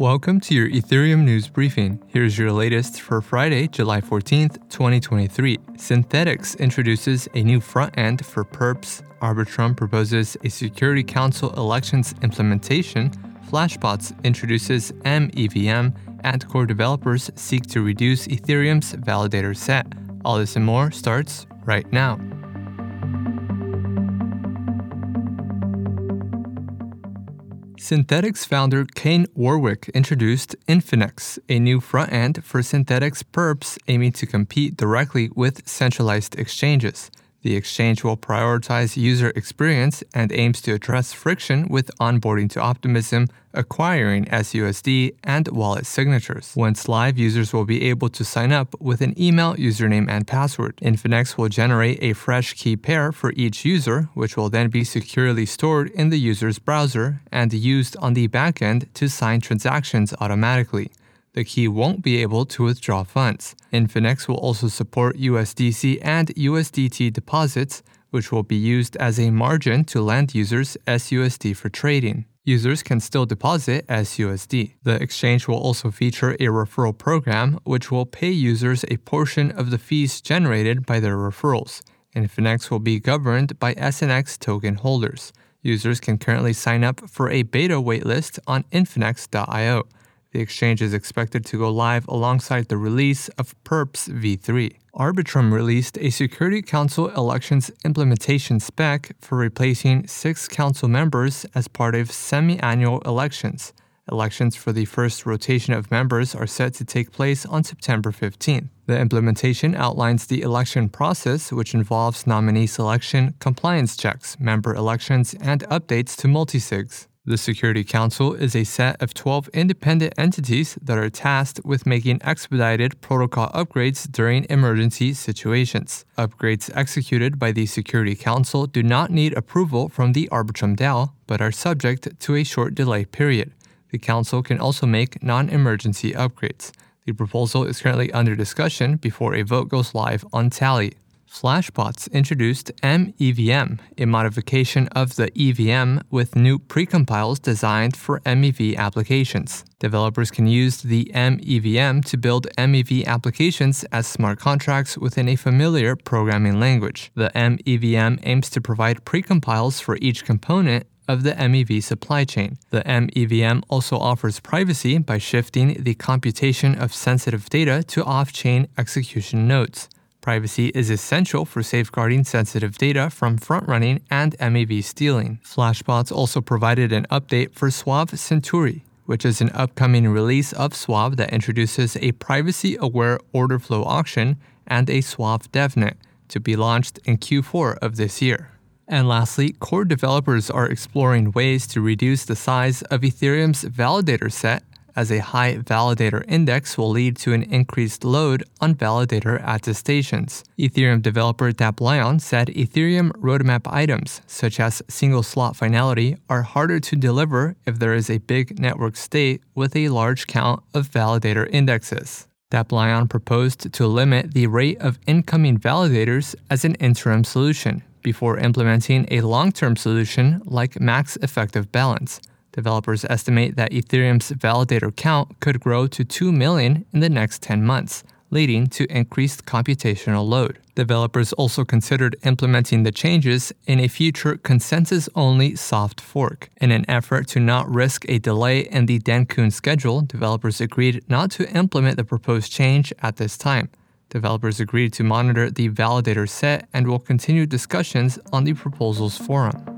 Welcome to your Ethereum news briefing. Here's your latest for Friday, July 14th, 2023. Synthetix introduces a new front end for perps. Arbitrum proposes a Security Council elections implementation. Flashbots introduces MEVM, and core developers seek to reduce Ethereum's validator set. All this and more starts right now. Synthetix founder Kane Warwick introduced Infinex, a new front end for Synthetix perps aiming to compete directly with centralized exchanges. The exchange will prioritize user experience and aims to address friction with onboarding to Optimism, acquiring SUSD, and wallet signatures. Once live, users will be able to sign up with an email, username, and password. Infinex will generate a fresh key pair for each user, which will then be securely stored in the user's browser and used on the backend to sign transactions automatically the key won't be able to withdraw funds. Infinex will also support USDC and USDT deposits, which will be used as a margin to lend users SUSD for trading. Users can still deposit SUSD. The exchange will also feature a referral program, which will pay users a portion of the fees generated by their referrals. Infinex will be governed by SNX token holders. Users can currently sign up for a beta waitlist on Infinex.io. The exchange is expected to go live alongside the release of Perps v3. Arbitrum released a Security Council elections implementation spec for replacing six council members as part of semi annual elections. Elections for the first rotation of members are set to take place on September 15. The implementation outlines the election process, which involves nominee selection, compliance checks, member elections, and updates to multisigs. The Security Council is a set of 12 independent entities that are tasked with making expedited protocol upgrades during emergency situations. Upgrades executed by the Security Council do not need approval from the Arbitrum DAO, but are subject to a short delay period. The Council can also make non emergency upgrades. The proposal is currently under discussion before a vote goes live on Tally. Flashbots introduced MEVM, a modification of the EVM with new precompiles designed for MEV applications. Developers can use the MEVM to build MEV applications as smart contracts within a familiar programming language. The MEVM aims to provide precompiles for each component of the MEV supply chain. The MEVM also offers privacy by shifting the computation of sensitive data to off chain execution nodes. Privacy is essential for safeguarding sensitive data from front running and MEV stealing. Flashbots also provided an update for Suave Centauri, which is an upcoming release of Suave that introduces a privacy aware order flow auction and a Suave DevNet to be launched in Q4 of this year. And lastly, core developers are exploring ways to reduce the size of Ethereum's validator set as a high validator index will lead to an increased load on validator attestations. Ethereum developer Dapplion said Ethereum roadmap items, such as single slot finality, are harder to deliver if there is a big network state with a large count of validator indexes. Dapplion proposed to limit the rate of incoming validators as an interim solution before implementing a long term solution like max effective balance. Developers estimate that Ethereum's validator count could grow to 2 million in the next 10 months, leading to increased computational load. Developers also considered implementing the changes in a future consensus only soft fork. In an effort to not risk a delay in the Dencun schedule, developers agreed not to implement the proposed change at this time. Developers agreed to monitor the validator set and will continue discussions on the proposal's forum.